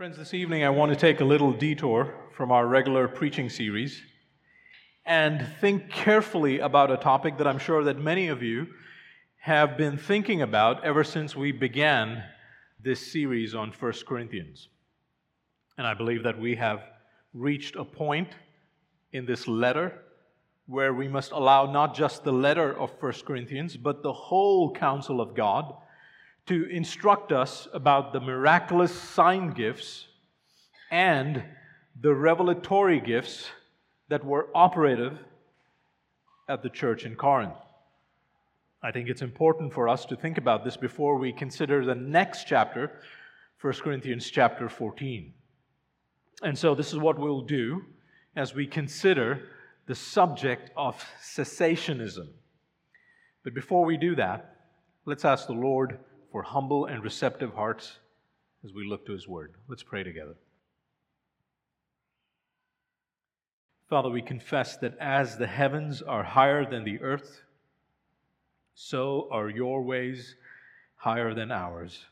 Friends, this evening I want to take a little detour from our regular preaching series and think carefully about a topic that I'm sure that many of you have been thinking about ever since we began this series on 1 Corinthians. And I believe that we have reached a point in this letter where we must allow not just the letter of 1 Corinthians, but the whole counsel of God to instruct us about the miraculous sign gifts and the revelatory gifts that were operative at the church in Corinth. I think it's important for us to think about this before we consider the next chapter, 1 Corinthians chapter 14. And so, this is what we'll do as we consider the subject of cessationism. But before we do that, let's ask the Lord for humble and receptive hearts as we look to His Word. Let's pray together. Father, we confess that as the heavens are higher than the earth, so are your ways higher than ours,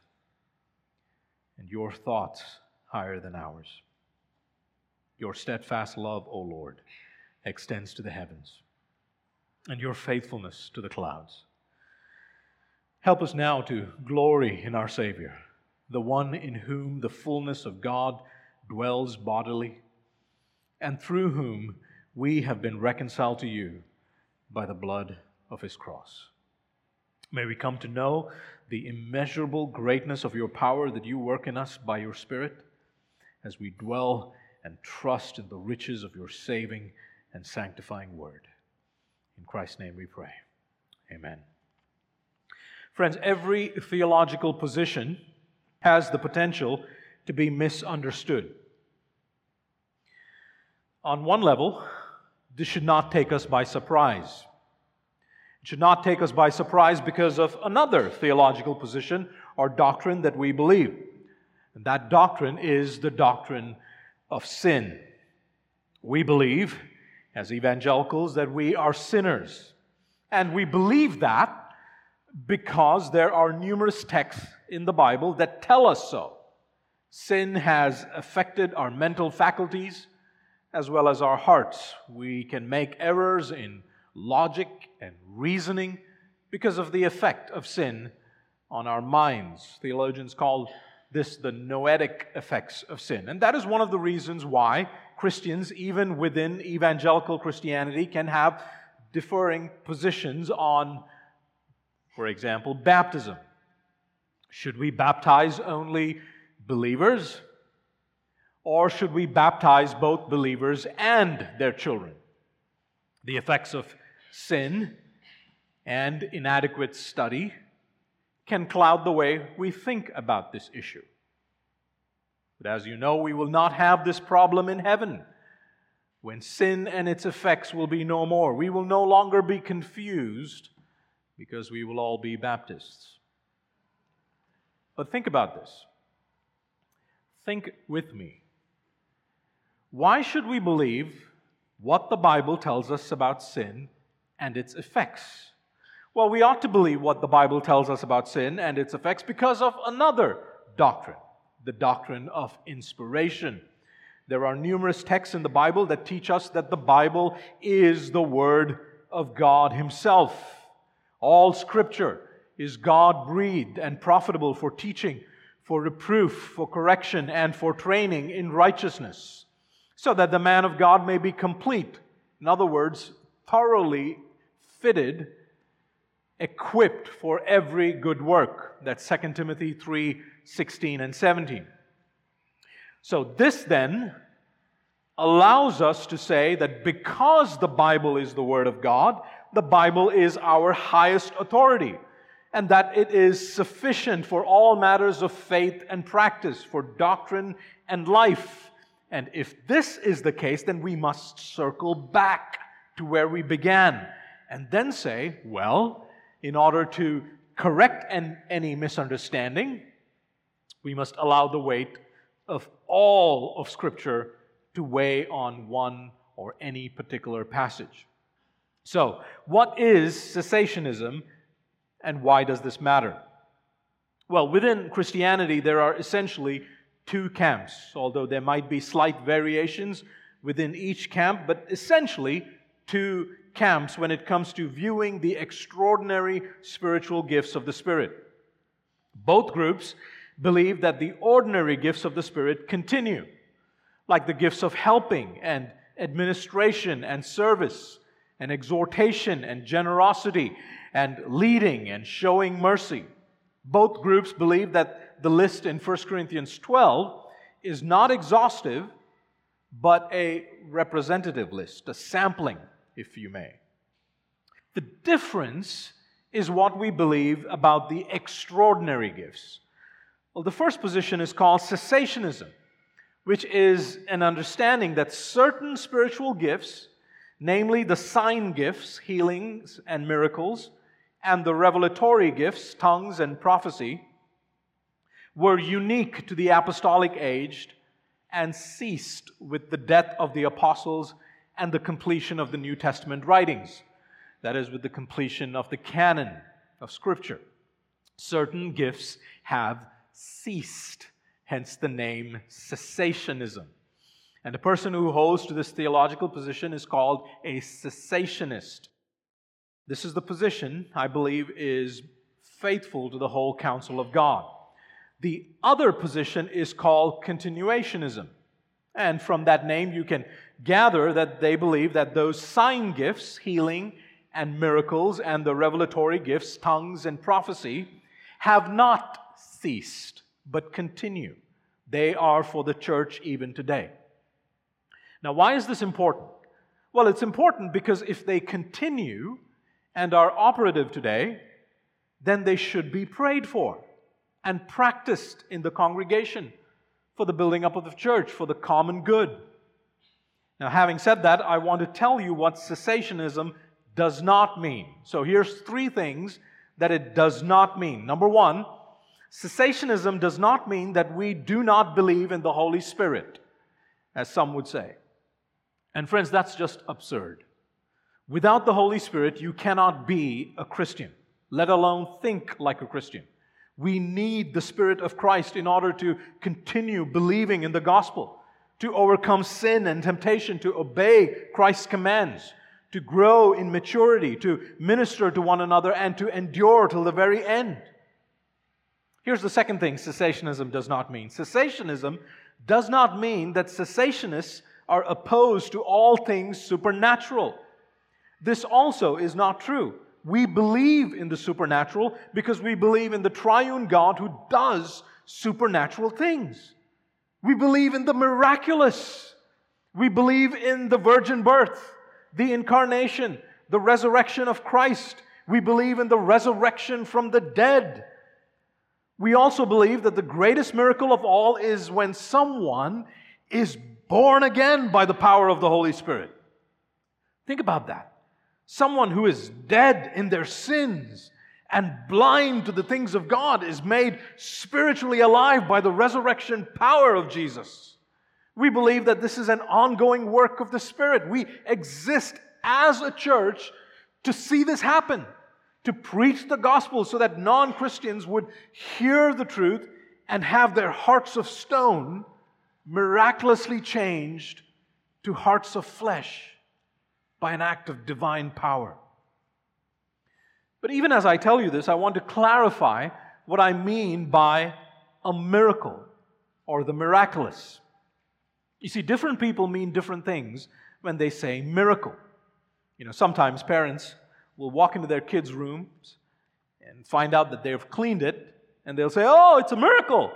and your thoughts higher than ours. Your steadfast love, O Lord, extends to the heavens, and your faithfulness to the clouds. Help us now to glory in our Savior, the one in whom the fullness of God dwells bodily, and through whom we have been reconciled to you by the blood of his cross. May we come to know the immeasurable greatness of your power that you work in us by your Spirit as we dwell and trust in the riches of your saving and sanctifying word. In Christ's name we pray. Amen. Friends, every theological position has the potential to be misunderstood. On one level, this should not take us by surprise. It should not take us by surprise because of another theological position or doctrine that we believe. And that doctrine is the doctrine of sin. We believe, as evangelicals, that we are sinners. And we believe that because there are numerous texts in the Bible that tell us so. Sin has affected our mental faculties as well as our hearts. We can make errors in logic and reasoning because of the effect of sin on our minds. Theologians call this the noetic effects of sin. And that is one of the reasons why Christians, even within evangelical Christianity, can have differing positions on for example, baptism. Should we baptize only believers? Or should we baptize both believers and their children? The effects of sin and inadequate study can cloud the way we think about this issue. But as you know, we will not have this problem in heaven when sin and its effects will be no more. We will no longer be confused because we will all be Baptists. But think about this. Think with me. Why should we believe what the Bible tells us about sin and its effects? Well, we ought to believe what the Bible tells us about sin and its effects because of another doctrine the doctrine of inspiration. There are numerous texts in the Bible that teach us that the Bible is the Word of God Himself. All scripture is God breathed and profitable for teaching, for reproof, for correction, and for training in righteousness, so that the man of God may be complete. In other words, thoroughly fitted, equipped for every good work. That's 2 Timothy 3 16 and 17. So, this then allows us to say that because the Bible is the Word of God, the Bible is our highest authority and that it is sufficient for all matters of faith and practice, for doctrine and life. And if this is the case, then we must circle back to where we began and then say, well, in order to correct an, any misunderstanding, we must allow the weight of all of Scripture to weigh on one or any particular passage. So, what is cessationism and why does this matter? Well, within Christianity, there are essentially two camps, although there might be slight variations within each camp, but essentially two camps when it comes to viewing the extraordinary spiritual gifts of the Spirit. Both groups believe that the ordinary gifts of the Spirit continue, like the gifts of helping and administration and service and exhortation and generosity and leading and showing mercy. Both groups believe that the list in 1 Corinthians 12 is not exhaustive, but a representative list, a sampling, if you may. The difference is what we believe about the extraordinary gifts. Well, the first position is called cessationism, which is an understanding that certain spiritual gifts, namely the sign gifts, healings and miracles, and the revelatory gifts, tongues and prophecy, were unique to the apostolic age and ceased with the death of the apostles and the completion of the New Testament writings. That is, with the completion of the canon of Scripture. Certain gifts have ceased, hence the name cessationism. And the person who holds to this theological position is called a cessationist. This is the position, I believe, is faithful to the whole counsel of God. The other position is called continuationism. And from that name, you can gather that they believe that those sign gifts, healing and miracles, and the revelatory gifts, tongues and prophecy, have not ceased, but continue. They are for the church even today. Now, why is this important? Well, it's important because if they continue and are operative today, then they should be prayed for and practiced in the congregation for the building up of the church, for the common good. Now, having said that, I want to tell you what cessationism does not mean. So, here's three things that it does not mean. Number one, cessationism does not mean that we do not believe in the Holy Spirit, as some would say. And, friends, that's just absurd. Without the Holy Spirit, you cannot be a Christian, let alone think like a Christian. We need the Spirit of Christ in order to continue believing in the gospel, to overcome sin and temptation, to obey Christ's commands, to grow in maturity, to minister to one another, and to endure till the very end. Here's the second thing cessationism does not mean cessationism does not mean that cessationists are opposed to all things supernatural. This also is not true. We believe in the supernatural because we believe in the triune God who does supernatural things. We believe in the miraculous. We believe in the virgin birth, the incarnation, the resurrection of Christ. We believe in the resurrection from the dead. We also believe that the greatest miracle of all is when someone is born again by the power of the Holy Spirit. Think about that. Someone who is dead in their sins and blind to the things of God is made spiritually alive by the resurrection power of Jesus. We believe that this is an ongoing work of the Spirit. We exist as a church to see this happen, to preach the gospel so that non Christians would hear the truth and have their hearts of stone miraculously changed to hearts of flesh by an act of divine power. But even as I tell you this, I want to clarify what I mean by a miracle or the miraculous. You see, different people mean different things when they say miracle. You know, sometimes parents will walk into their kids' rooms and find out that they've cleaned it, and they'll say, Oh, it's a miracle.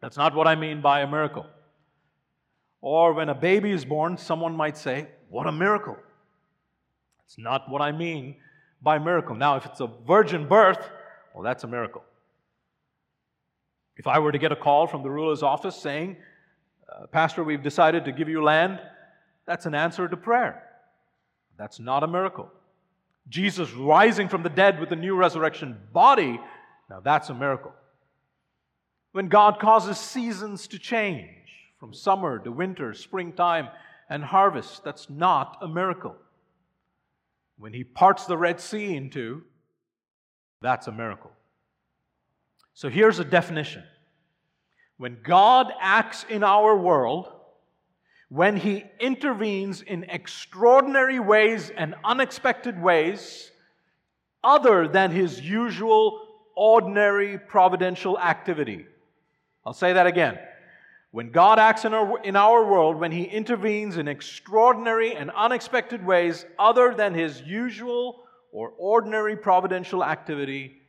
That's not what I mean by a miracle. Or when a baby is born, someone might say, what a miracle. It's not what I mean by miracle. Now, if it's a virgin birth, well, that's a miracle. If I were to get a call from the ruler's office saying, uh, Pastor, we've decided to give you land, that's an answer to prayer. That's not a miracle. Jesus rising from the dead with a new resurrection body, now that's a miracle. When God causes seasons to change from summer to winter, springtime, and harvest. That's not a miracle. When he parts the Red Sea in two, that's a miracle. So here's a definition when God acts in our world, when He intervenes in extraordinary ways and unexpected ways, other than His usual ordinary providential activity. I'll say that again. When God acts in our, in our world, when He intervenes in extraordinary and unexpected ways other than His usual or ordinary providential activity,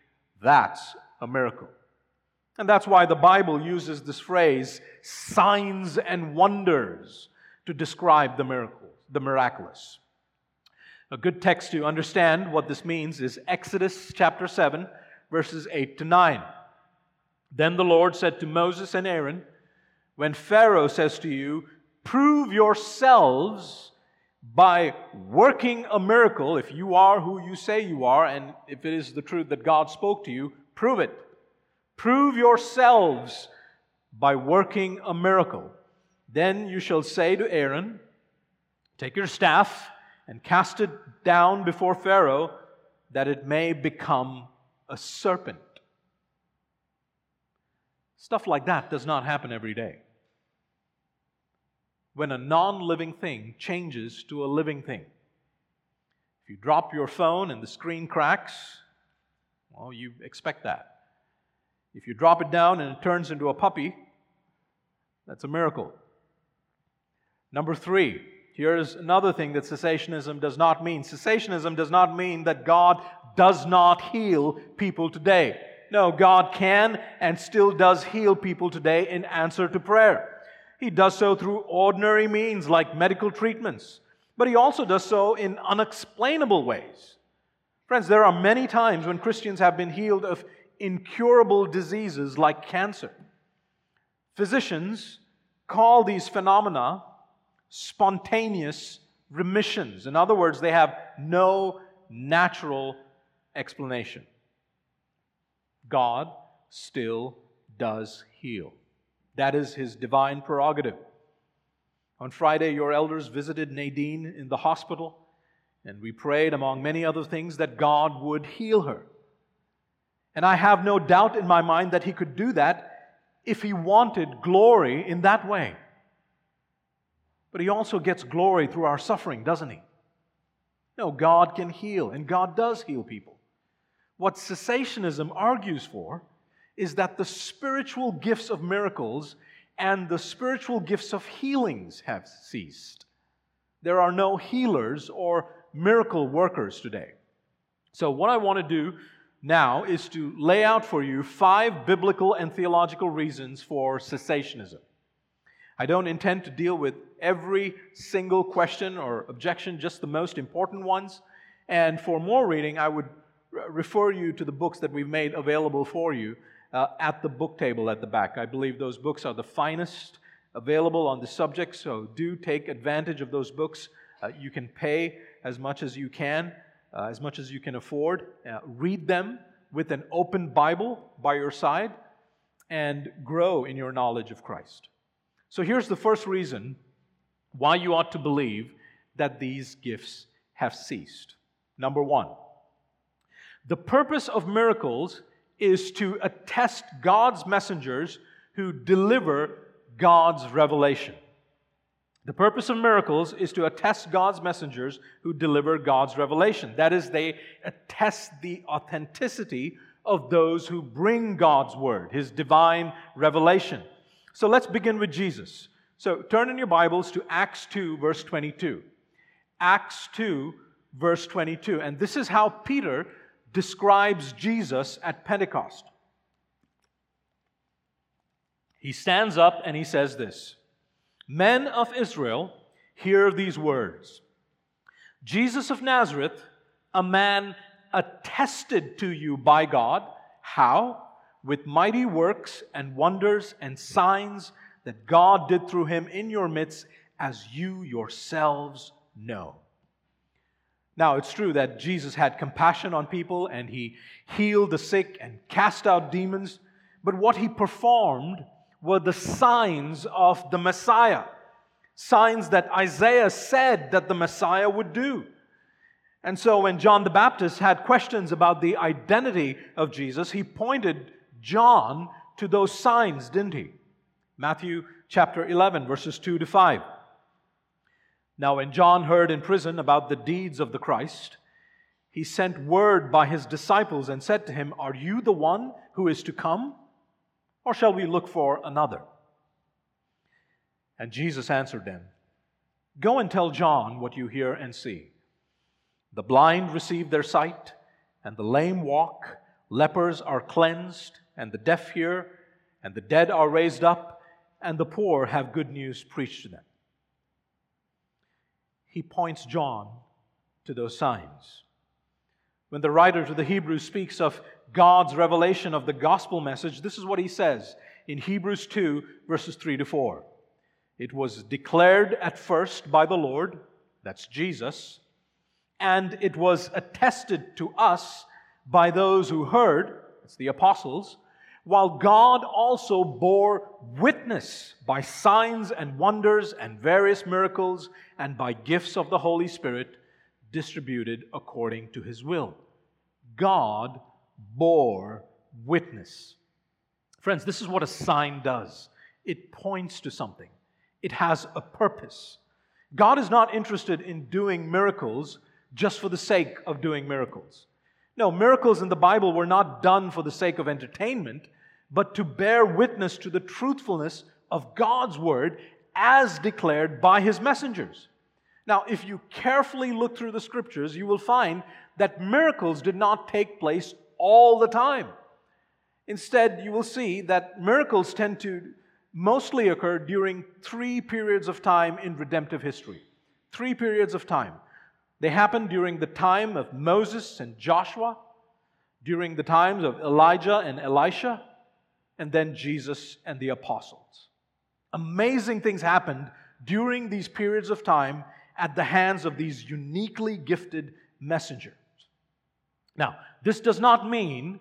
that's a miracle. And that's why the Bible uses this phrase, signs and wonders, to describe the miracles, the miraculous. A good text to understand what this means is Exodus chapter 7, verses 8 to 9. Then the Lord said to Moses and Aaron, When Pharaoh says to you, Prove yourselves by working a miracle, if you are who you say you are, and if it is the truth that God spoke to you, prove it. Prove yourselves by working a miracle. Then you shall say to Aaron, Take your staff and cast it down before Pharaoh, that it may become a serpent. Stuff like that does not happen every day. When a non living thing changes to a living thing. If you drop your phone and the screen cracks, well, you expect that. If you drop it down and it turns into a puppy, that's a miracle. Number three, here's another thing that cessationism does not mean. Cessationism does not mean that God does not heal people today. No, God can and still does heal people today in answer to prayer. He does so through ordinary means like medical treatments, but He also does so in unexplainable ways. Friends, there are many times when Christians have been healed of incurable diseases like cancer. Physicians call these phenomena spontaneous remissions. In other words, they have no natural explanation. God still does heal. That is his divine prerogative. On Friday, your elders visited Nadine in the hospital, and we prayed, among many other things, that God would heal her. And I have no doubt in my mind that he could do that if he wanted glory in that way. But he also gets glory through our suffering, doesn't he? No, God can heal, and God does heal people. What cessationism argues for is that the spiritual gifts of miracles and the spiritual gifts of healings have ceased. There are no healers or miracle workers today. So, what I want to do now is to lay out for you five biblical and theological reasons for cessationism. I don't intend to deal with every single question or objection, just the most important ones. And for more reading, I would refer you to the books that we've made available for you uh, at the book table at the back. I believe those books are the finest available on the subject, so do take advantage of those books. Uh, you can pay as much as you can uh, as much as you can afford. Uh, read them with an open Bible by your side and grow in your knowledge of Christ. So here's the first reason why you ought to believe that these gifts have ceased. Number one, the purpose of miracles is to attest God's messengers who deliver God's revelation. The purpose of miracles is to attest God's messengers who deliver God's revelation. That is, they attest the authenticity of those who bring God's word, his divine revelation. So let's begin with Jesus. So turn in your Bibles to Acts 2, verse 22. Acts 2, verse 22. And this is how Peter describes Jesus at Pentecost. He stands up and he says this. Men of Israel, hear these words Jesus of Nazareth, a man attested to you by God. How? With mighty works and wonders and signs that God did through him in your midst, as you yourselves know. Now, it's true that Jesus had compassion on people and he healed the sick and cast out demons, but what he performed were the signs of the Messiah, signs that Isaiah said that the Messiah would do. And so when John the Baptist had questions about the identity of Jesus, he pointed John to those signs, didn't he? Matthew chapter 11, verses 2 to 5. Now, when John heard in prison about the deeds of the Christ, he sent word by his disciples and said to him, Are you the one who is to come, or shall we look for another? And Jesus answered them, Go and tell John what you hear and see. The blind receive their sight, and the lame walk, lepers are cleansed, and the deaf hear, and the dead are raised up, and the poor have good news preached to them he points John to those signs. When the writer to the Hebrews speaks of God's revelation of the gospel message, this is what he says in Hebrews 2, verses 3 to 4. It was declared at first by the Lord, that's Jesus, and it was attested to us by those who heard, it's the apostles, while God also bore witness by signs and wonders and various miracles and by gifts of the Holy Spirit distributed according to his will. God bore witness. Friends, this is what a sign does it points to something, it has a purpose. God is not interested in doing miracles just for the sake of doing miracles. No, miracles in the Bible were not done for the sake of entertainment, but to bear witness to the truthfulness of God's word as declared by his messengers. Now, if you carefully look through the scriptures, you will find that miracles did not take place all the time. Instead, you will see that miracles tend to mostly occur during three periods of time in redemptive history. Three periods of time. They happened during the time of Moses and Joshua, during the times of Elijah and Elisha, and then Jesus and the apostles. Amazing things happened during these periods of time at the hands of these uniquely gifted messengers. Now, this does not mean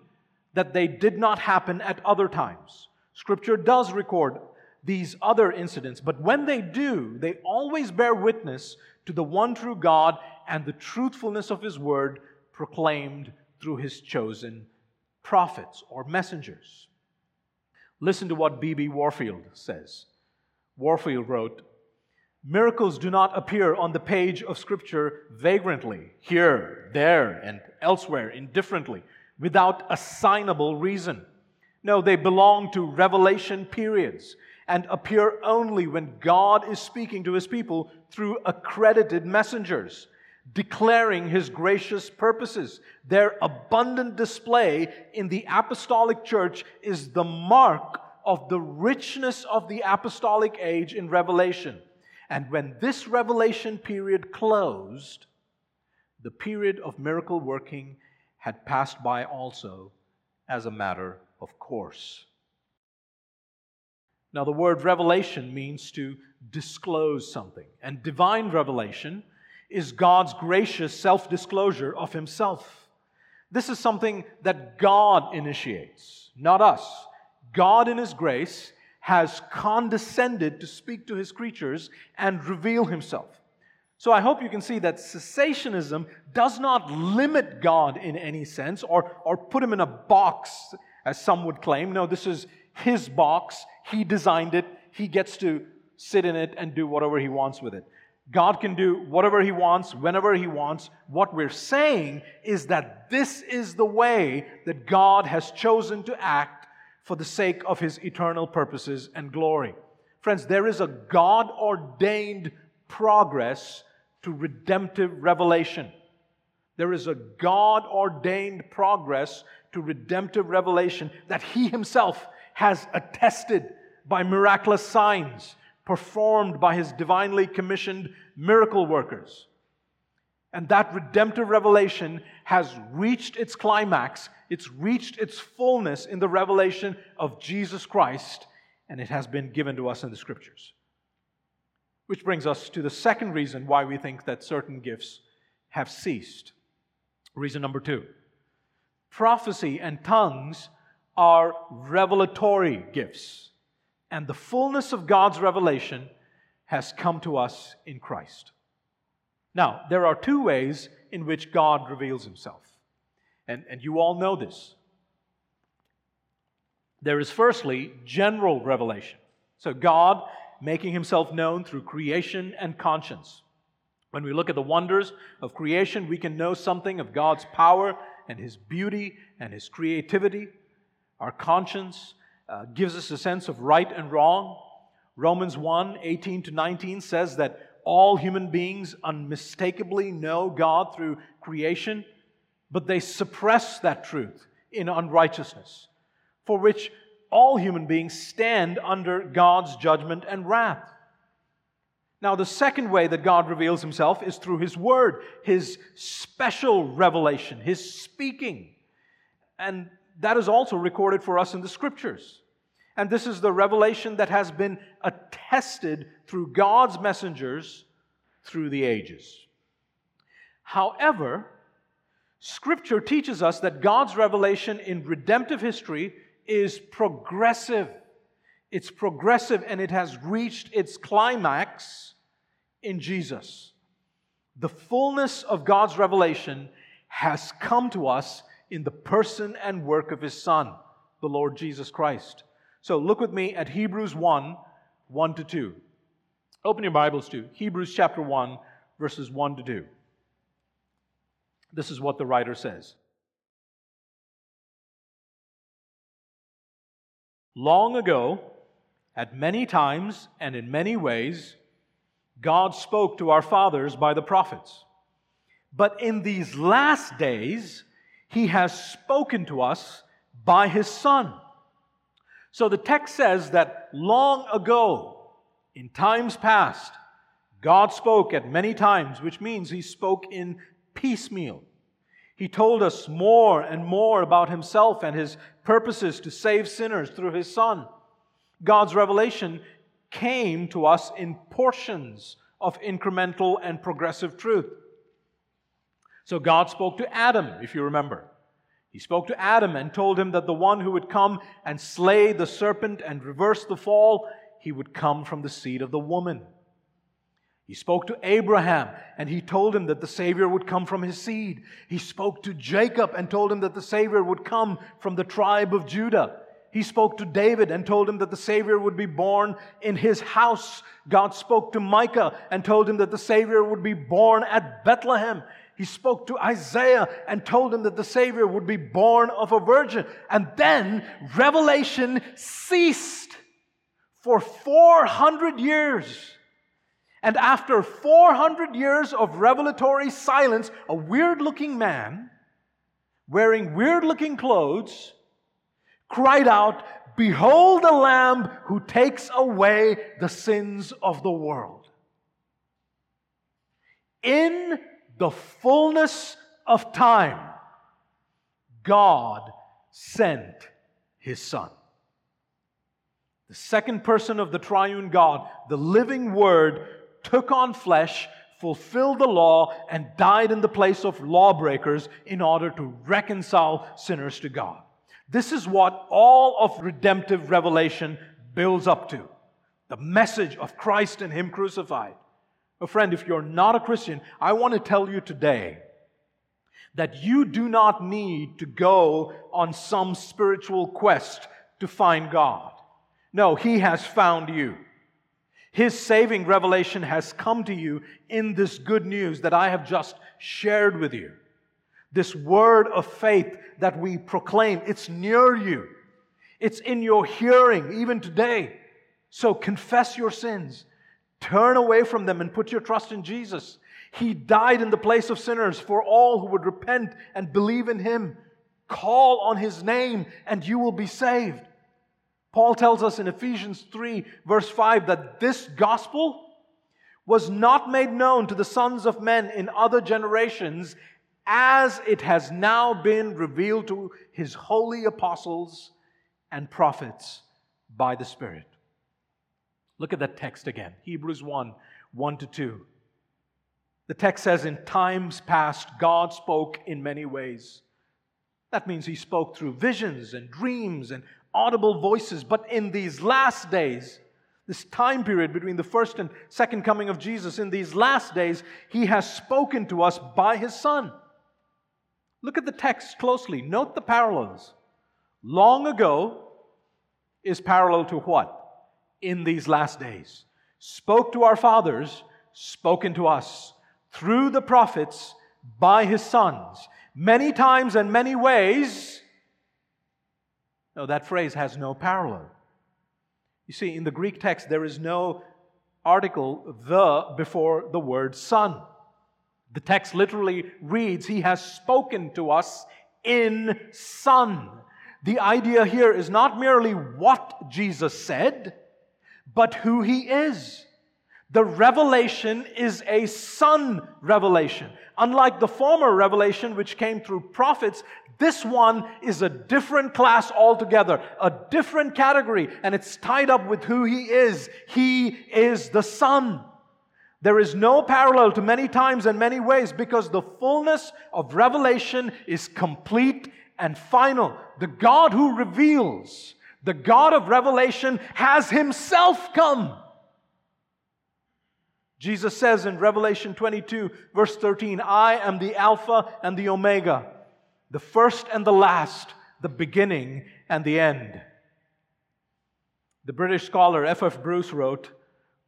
that they did not happen at other times. Scripture does record these other incidents, but when they do, they always bear witness to the one true God and the truthfulness of His word proclaimed through His chosen prophets or messengers. Listen to what B.B. Warfield says. Warfield wrote, Miracles do not appear on the page of Scripture vagrantly, here, there, and elsewhere, indifferently, without assignable reason. No, they belong to revelation periods and appear only when God is speaking to his people through accredited messengers, declaring his gracious purposes. Their abundant display in the apostolic church is the mark of the richness of the apostolic age in Revelation. And when this revelation period closed, the period of miracle working had passed by also as a matter of course. Now, the word revelation means to disclose something, and divine revelation is God's gracious self disclosure of Himself. This is something that God initiates, not us. God, in His grace, has condescended to speak to his creatures and reveal himself. So I hope you can see that cessationism does not limit God in any sense or, or put him in a box, as some would claim. No, this is his box. He designed it. He gets to sit in it and do whatever he wants with it. God can do whatever he wants, whenever he wants. What we're saying is that this is the way that God has chosen to act for the sake of his eternal purposes and glory. Friends, there is a God ordained progress to redemptive revelation. There is a God ordained progress to redemptive revelation that he himself has attested by miraculous signs performed by his divinely commissioned miracle workers. And that redemptive revelation has reached its climax, it's reached its fullness in the revelation of Jesus Christ, and it has been given to us in the scriptures. Which brings us to the second reason why we think that certain gifts have ceased. Reason number two prophecy and tongues are revelatory gifts, and the fullness of God's revelation has come to us in Christ. Now, there are two ways in which God reveals himself. And, and you all know this. There is firstly general revelation. So, God making himself known through creation and conscience. When we look at the wonders of creation, we can know something of God's power and his beauty and his creativity. Our conscience uh, gives us a sense of right and wrong. Romans 1 18 to 19 says that all human beings unmistakably know God through creation, but they suppress that truth in unrighteousness, for which all human beings stand under God's judgment and wrath. Now, the second way that God reveals himself is through his word, his special revelation, his speaking. And that is also recorded for us in the scriptures. And this is the revelation that has been attested through God's messengers through the ages. However, Scripture teaches us that God's revelation in redemptive history is progressive. It's progressive and it has reached its climax in Jesus. The fullness of God's revelation has come to us in the person and work of His Son, the Lord Jesus Christ. So look with me at Hebrews 1 1 to 2. Open your Bibles to Hebrews chapter 1, verses 1 to 2. This is what the writer says. Long ago, at many times and in many ways, God spoke to our fathers by the prophets. But in these last days, He has spoken to us by His Son. So the text says that long ago, in times past, God spoke at many times, which means He spoke in piecemeal. He told us more and more about himself and his purposes to save sinners through his Son. God's revelation came to us in portions of incremental and progressive truth. So God spoke to Adam, if you remember. He spoke to Adam and told him that the one who would come and slay the serpent and reverse the fall, he would come from the seed of the woman. He spoke to Abraham and he told him that the Savior would come from his seed. He spoke to Jacob and told him that the Savior would come from the tribe of Judah. He spoke to David and told him that the Savior would be born in his house. God spoke to Micah and told him that the Savior would be born at Bethlehem. He spoke to Isaiah and told him that the Savior would be born of a virgin. And then revelation ceased for 400 years. And after 400 years of revelatory silence, a weird looking man wearing weird looking clothes cried out, Behold the Lamb who takes away the sins of the world. In the fullness of time, God sent his Son. The second person of the triune God, the living Word, took on flesh, fulfilled the law, and died in the place of lawbreakers in order to reconcile sinners to God. This is what all of redemptive revelation builds up to the message of Christ and Him crucified. Oh, friend, if you're not a Christian, I want to tell you today that you do not need to go on some spiritual quest to find God. No, He has found you. His saving revelation has come to you in this good news that I have just shared with you. This word of faith that we proclaim, it's near you. It's in your hearing even today. So confess your sins. Turn away from them and put your trust in Jesus. He died in the place of sinners for all who would repent and believe in Him. Call on His name and you will be saved. Paul tells us in Ephesians 3, verse 5, that this gospel was not made known to the sons of men in other generations as it has now been revealed to his holy apostles and prophets by the Spirit. Look at that text again Hebrews 1 1 to 2. The text says, In times past, God spoke in many ways. That means he spoke through visions and dreams and audible voices. But in these last days, this time period between the first and second coming of Jesus, in these last days, he has spoken to us by his Son. Look at the text closely. Note the parallels. Long ago is parallel to what? In these last days, spoke to our fathers, spoken to us through the prophets by his sons, many times and many ways. No, that phrase has no parallel. You see, in the Greek text, there is no article the before the word son. The text literally reads, He has spoken to us in Son. The idea here is not merely what Jesus said, but who He is. The revelation is a Son revelation. Unlike the former revelation, which came through prophets, this one is a different class altogether, a different category, and it's tied up with who He is. He is the Son. There is no parallel to many times and many ways because the fullness of revelation is complete and final. The God who reveals, the God of revelation, has Himself come. Jesus says in Revelation 22, verse 13, I am the Alpha and the Omega, the first and the last, the beginning and the end. The British scholar F.F. F. Bruce wrote,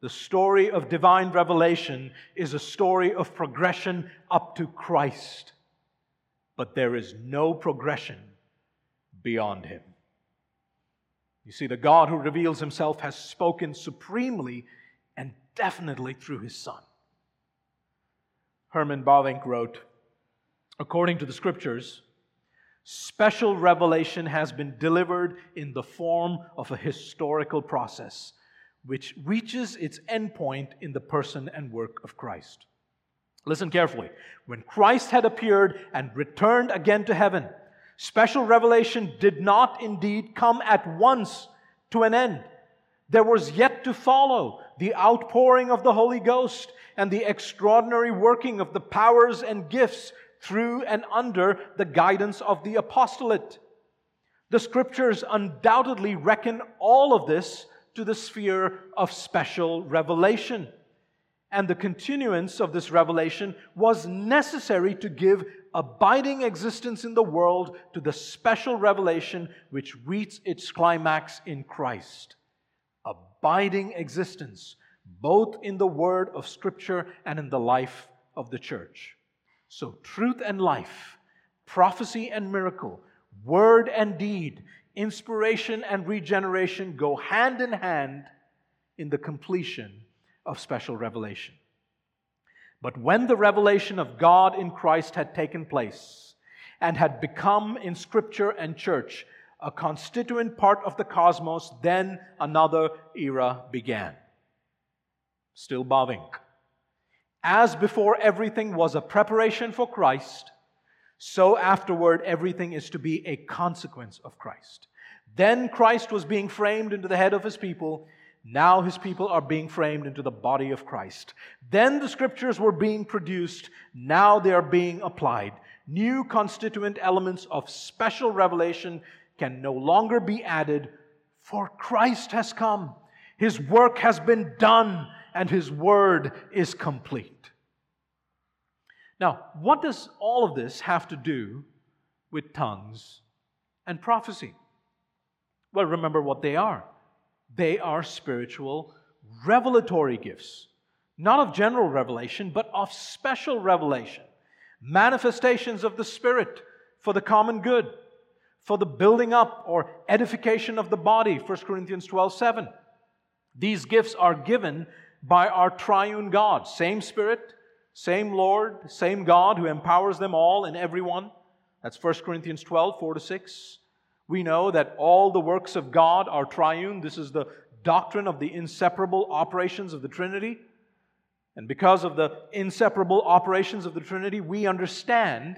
the story of divine revelation is a story of progression up to Christ, but there is no progression beyond him. You see, the God who reveals himself has spoken supremely and definitely through his Son. Herman Bavinck wrote According to the scriptures, special revelation has been delivered in the form of a historical process which reaches its endpoint in the person and work of Christ. Listen carefully. When Christ had appeared and returned again to heaven, special revelation did not indeed come at once to an end. There was yet to follow the outpouring of the Holy Ghost and the extraordinary working of the powers and gifts through and under the guidance of the apostolate. The scriptures undoubtedly reckon all of this to the sphere of special revelation. And the continuance of this revelation was necessary to give abiding existence in the world to the special revelation which reached its climax in Christ. Abiding existence, both in the word of Scripture and in the life of the church. So, truth and life, prophecy and miracle, word and deed inspiration and regeneration go hand in hand in the completion of special revelation. But when the revelation of God in Christ had taken place and had become in Scripture and church a constituent part of the cosmos, then another era began. Still Bavinck. As before, everything was a preparation for Christ so afterward everything is to be a consequence of Christ. Then Christ was being framed into the head of his people. Now his people are being framed into the body of Christ. Then the scriptures were being produced. Now they are being applied. New constituent elements of special revelation can no longer be added, for Christ has come. His work has been done, and his word is complete. Now, what does all of this have to do with tongues and prophecy? Well, remember what they are they are spiritual revelatory gifts, not of general revelation, but of special revelation, manifestations of the Spirit for the common good, for the building up or edification of the body, 1 Corinthians 12 7. These gifts are given by our triune God, same Spirit same Lord, same God who empowers them all and everyone. That's 1 Corinthians 12, 4 to 6. We know that all the works of God are triune. This is the doctrine of the inseparable operations of the Trinity. And because of the inseparable operations of the Trinity, we understand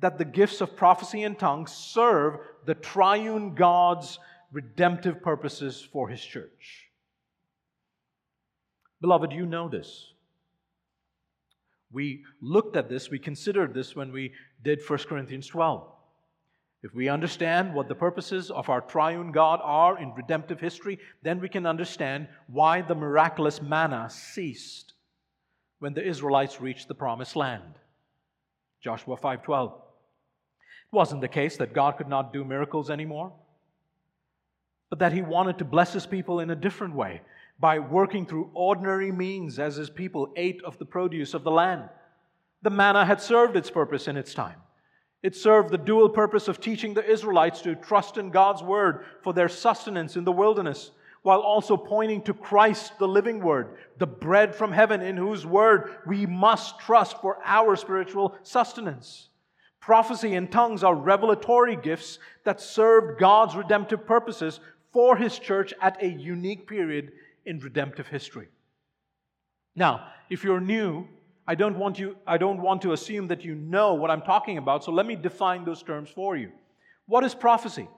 that the gifts of prophecy and tongues serve the triune God's redemptive purposes for his church. Beloved, you know this. We looked at this, we considered this when we did 1 Corinthians 12. If we understand what the purposes of our triune God are in redemptive history, then we can understand why the miraculous manna ceased when the Israelites reached the promised land. Joshua 5:12. It wasn't the case that God could not do miracles anymore. but that he wanted to bless his people in a different way by working through ordinary means as his people ate of the produce of the land. The manna had served its purpose in its time. It served the dual purpose of teaching the Israelites to trust in God's word for their sustenance in the wilderness, while also pointing to Christ, the living word, the bread from heaven, in whose word we must trust for our spiritual sustenance. Prophecy and tongues are revelatory gifts that served God's redemptive purposes for his church at a unique period in redemptive history. Now, if you're new, I don't want you I don't want to assume that you know what I'm talking about, so let me define those terms for you. What is prophecy?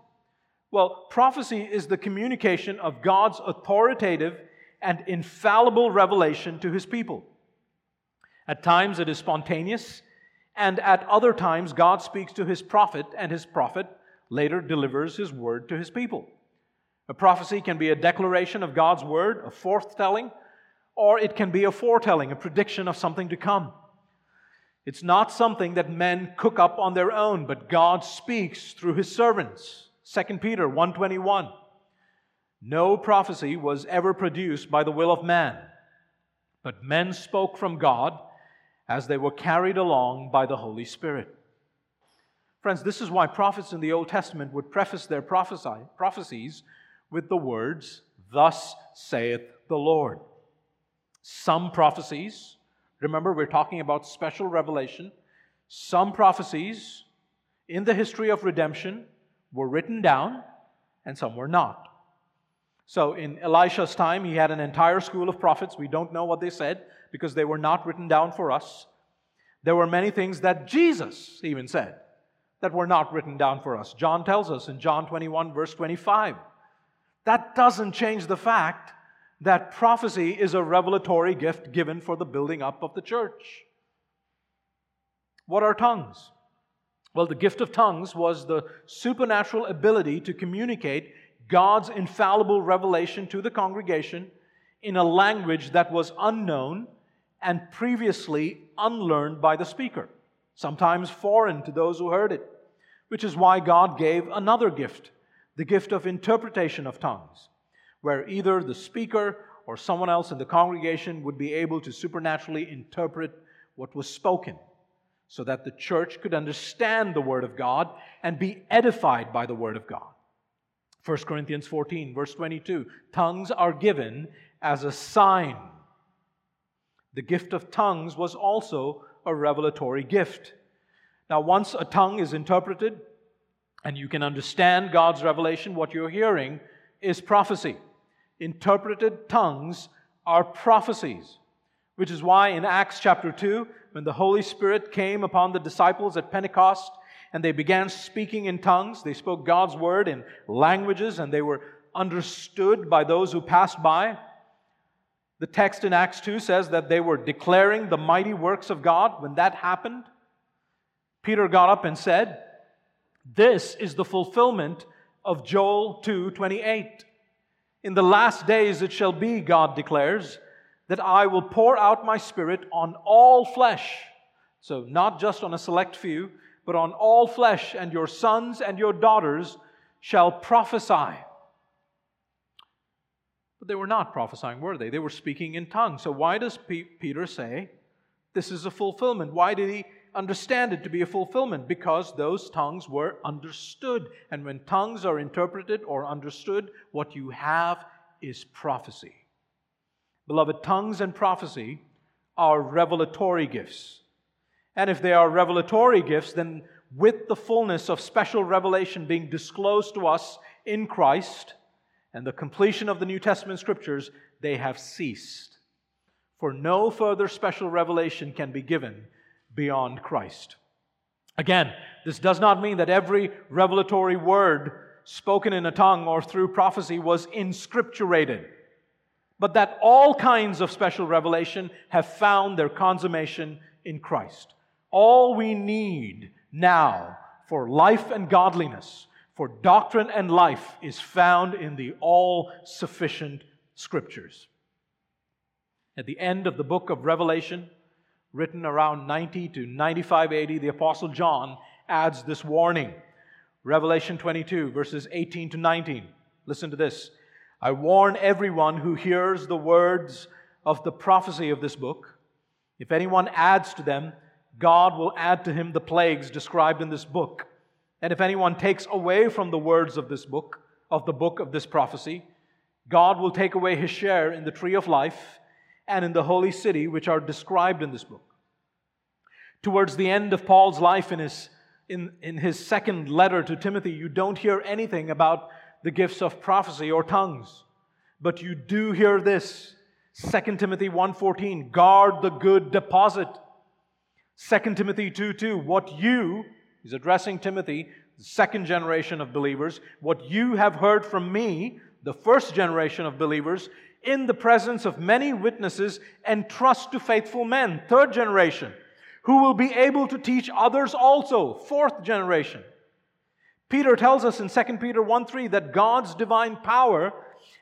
Well, prophecy is the communication of God's authoritative and infallible revelation to his people. At times it is spontaneous, and at other times God speaks to his prophet, and his prophet later delivers his word to his people. A prophecy can be a declaration of God's word, a forthtelling, or it can be a foretelling, a prediction of something to come. It's not something that men cook up on their own, but God speaks through his servants. 2 Peter 1:21. No prophecy was ever produced by the will of man, but men spoke from God as they were carried along by the Holy Spirit. Friends, this is why prophets in the Old Testament would preface their prophecies with the words, Thus saith the Lord. Some prophecies, remember, we're talking about special revelation, some prophecies in the history of redemption were written down and some were not. So in Elisha's time, he had an entire school of prophets. We don't know what they said because they were not written down for us. There were many things that Jesus even said that were not written down for us. John tells us in John 21, verse 25. That doesn't change the fact that prophecy is a revelatory gift given for the building up of the church. What are tongues? Well, the gift of tongues was the supernatural ability to communicate God's infallible revelation to the congregation in a language that was unknown and previously unlearned by the speaker, sometimes foreign to those who heard it, which is why God gave another gift the gift of interpretation of tongues, where either the speaker or someone else in the congregation would be able to supernaturally interpret what was spoken so that the church could understand the Word of God and be edified by the Word of God. 1 Corinthians 14, verse 22 tongues are given as a sign. The gift of tongues was also a revelatory gift. Now, once a tongue is interpreted, and you can understand God's revelation, what you're hearing is prophecy. Interpreted tongues are prophecies, which is why in Acts chapter 2, when the Holy Spirit came upon the disciples at Pentecost and they began speaking in tongues, they spoke God's word in languages and they were understood by those who passed by. The text in Acts 2 says that they were declaring the mighty works of God. When that happened, Peter got up and said, this is the fulfillment of Joel 2:28. In the last days it shall be, God declares, that I will pour out my spirit on all flesh. So not just on a select few, but on all flesh, and your sons and your daughters shall prophesy. But they were not prophesying, were they? They were speaking in tongues. So why does Peter say this is a fulfillment? Why did he understand it to be a fulfillment because those tongues were understood. And when tongues are interpreted or understood, what you have is prophecy. Beloved, tongues and prophecy are revelatory gifts. And if they are revelatory gifts, then with the fullness of special revelation being disclosed to us in Christ and the completion of the New Testament scriptures, they have ceased. For no further special revelation can be given beyond Christ. Again, this does not mean that every revelatory word spoken in a tongue or through prophecy was inscripturated, but that all kinds of special revelation have found their consummation in Christ. All we need now for life and godliness, for doctrine and life, is found in the all sufficient Scriptures. At the end of the book of Revelation, written around 90 to 95 AD, the Apostle John adds this warning. Revelation 22, verses 18 to 19. Listen to this. I warn everyone who hears the words of the prophecy of this book. If anyone adds to them, God will add to him the plagues described in this book. And if anyone takes away from the words of this book, of the book of this prophecy, God will take away his share in the tree of life and in the holy city, which are described in this book. Towards the end of Paul's life, in his, in, in his second letter to Timothy, you don't hear anything about the gifts of prophecy or tongues, but you do hear this. 2 Timothy 1:14 guard the good deposit. 2 Timothy 2 2, what you, he's addressing Timothy, the second generation of believers, what you have heard from me, the first generation of believers, in the presence of many witnesses, and trust to faithful men, third generation, who will be able to teach others also, fourth generation. Peter tells us in 2 Peter 1 3 that God's divine power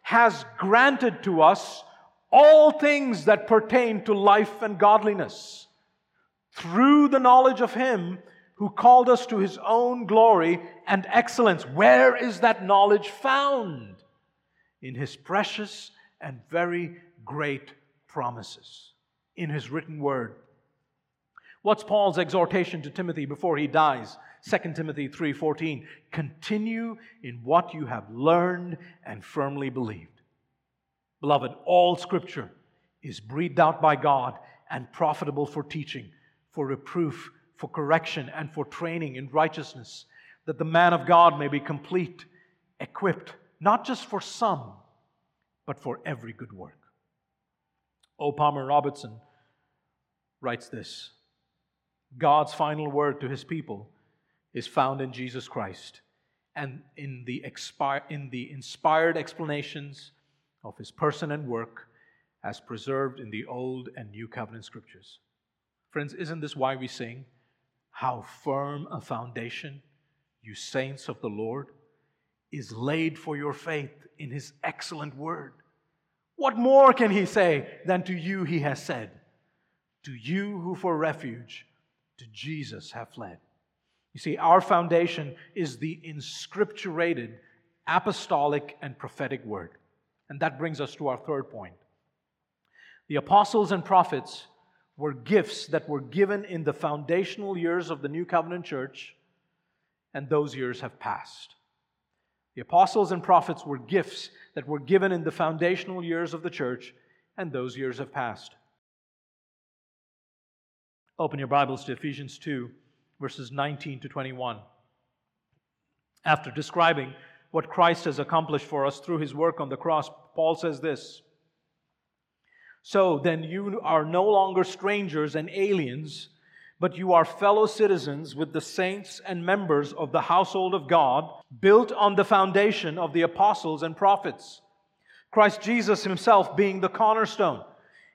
has granted to us all things that pertain to life and godliness through the knowledge of Him who called us to His own glory and excellence. Where is that knowledge found? In His precious and very great promises, in His written word. What's Paul's exhortation to Timothy before he dies? 2 Timothy 3:14 Continue in what you have learned and firmly believed. Beloved, all scripture is breathed out by God and profitable for teaching for reproof, for correction, and for training in righteousness, that the man of God may be complete, equipped, not just for some, but for every good work. O. Palmer Robertson writes this God's final word to his people is found in Jesus Christ and in the, expire, in the inspired explanations of his person and work as preserved in the Old and New Covenant scriptures. Friends, isn't this why we sing, How firm a foundation, you saints of the Lord, is laid for your faith in his excellent word? What more can he say than to you he has said? To you who for refuge to Jesus have fled. You see, our foundation is the inscripturated apostolic and prophetic word. And that brings us to our third point. The apostles and prophets were gifts that were given in the foundational years of the New Covenant Church, and those years have passed. The apostles and prophets were gifts that were given in the foundational years of the church, and those years have passed. Open your Bibles to Ephesians 2, verses 19 to 21. After describing what Christ has accomplished for us through his work on the cross, Paul says this so then you are no longer strangers and aliens, but you are fellow citizens with the saints and members of the household of God, built on the foundation of the apostles and prophets. Christ Jesus himself being the cornerstone,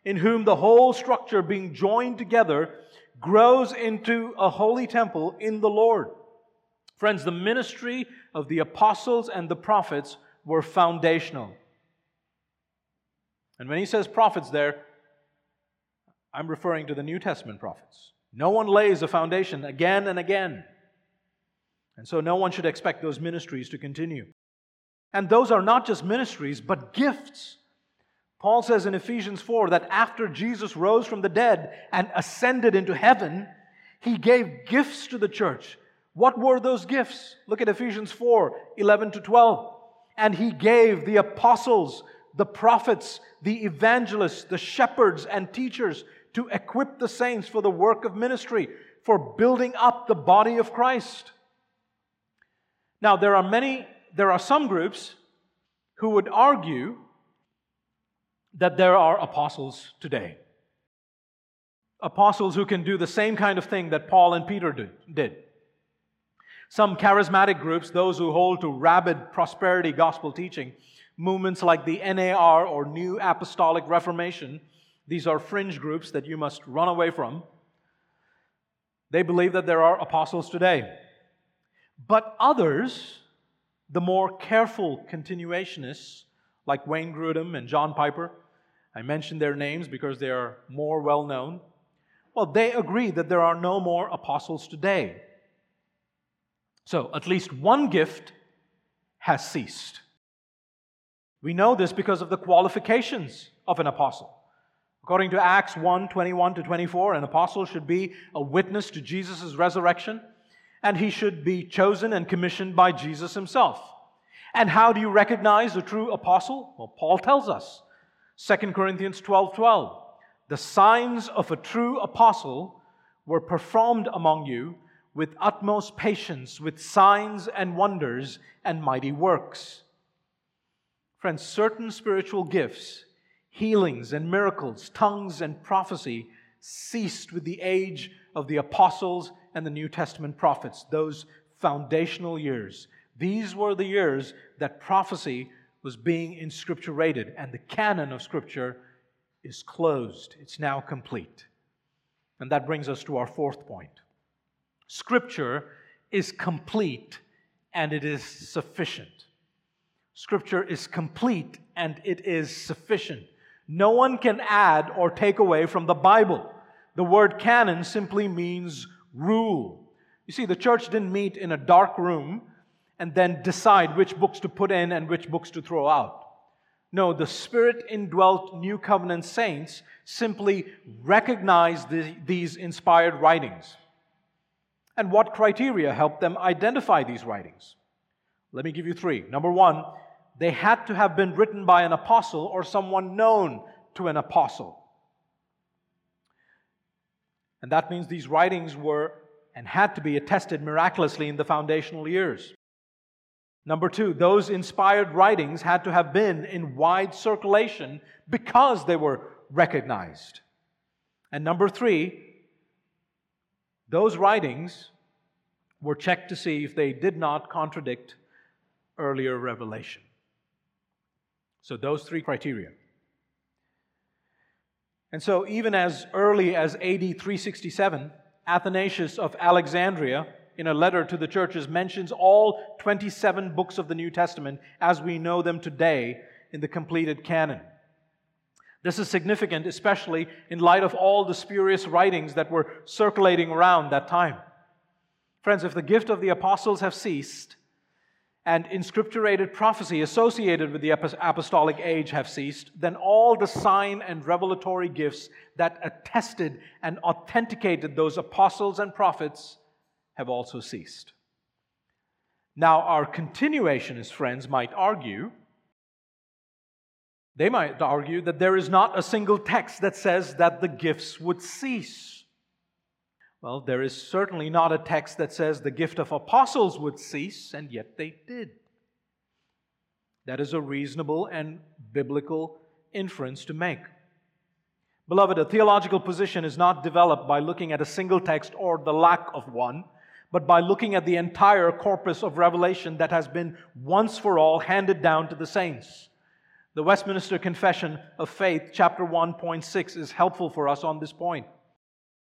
in whom the whole structure being joined together grows into a holy temple in the Lord. Friends, the ministry of the apostles and the prophets were foundational. And when he says prophets there, I'm referring to the New Testament prophets. No one lays a foundation again and again. And so no one should expect those ministries to continue. And those are not just ministries, but gifts. Paul says in Ephesians 4 that after Jesus rose from the dead and ascended into heaven, he gave gifts to the church. What were those gifts? Look at Ephesians 4 11 to 12. And he gave the apostles, the prophets, the evangelists, the shepherds, and teachers to equip the saints for the work of ministry, for building up the body of Christ. Now, there are many, there are some groups who would argue that there are apostles today. Apostles who can do the same kind of thing that Paul and Peter did. Some charismatic groups, those who hold to rabid prosperity gospel teaching, movements like the NAR or New Apostolic Reformation. These are fringe groups that you must run away from. They believe that there are apostles today. But others, the more careful continuationists, like Wayne Grudem and John Piper, I mention their names because they are more well known. Well, they agree that there are no more apostles today. So, at least one gift has ceased. We know this because of the qualifications of an apostle. According to Acts 1 21 to 24, an apostle should be a witness to Jesus' resurrection, and he should be chosen and commissioned by Jesus himself. And how do you recognize a true apostle? Well, Paul tells us 2 Corinthians 12 12. The signs of a true apostle were performed among you with utmost patience, with signs and wonders and mighty works. Friends, certain spiritual gifts, healings and miracles, tongues and prophecy, ceased with the age of the apostles and the New Testament prophets, those foundational years. These were the years that prophecy was being inscripturated, and the canon of Scripture is closed. It's now complete. And that brings us to our fourth point Scripture is complete and it is sufficient. Scripture is complete and it is sufficient. No one can add or take away from the Bible. The word canon simply means rule. You see, the church didn't meet in a dark room and then decide which books to put in and which books to throw out. No, the Spirit indwelt New Covenant saints simply recognized the, these inspired writings. And what criteria helped them identify these writings? Let me give you three. Number one, they had to have been written by an apostle or someone known to an apostle. And that means these writings were and had to be attested miraculously in the foundational years. Number two, those inspired writings had to have been in wide circulation because they were recognized. And number three, those writings were checked to see if they did not contradict earlier revelation. So, those three criteria. And so, even as early as AD 367, Athanasius of Alexandria in a letter to the churches, mentions all 27 books of the New Testament as we know them today in the completed canon. This is significant, especially in light of all the spurious writings that were circulating around that time. Friends, if the gift of the apostles have ceased, and inscripturated prophecy associated with the apostolic age have ceased, then all the sign and revelatory gifts that attested and authenticated those apostles and prophets have also ceased. Now, our continuationist friends might argue, they might argue that there is not a single text that says that the gifts would cease. Well, there is certainly not a text that says the gift of apostles would cease, and yet they did. That is a reasonable and biblical inference to make. Beloved, a theological position is not developed by looking at a single text or the lack of one but by looking at the entire corpus of revelation that has been once for all handed down to the saints. The Westminster Confession of Faith, chapter 1.6, is helpful for us on this point.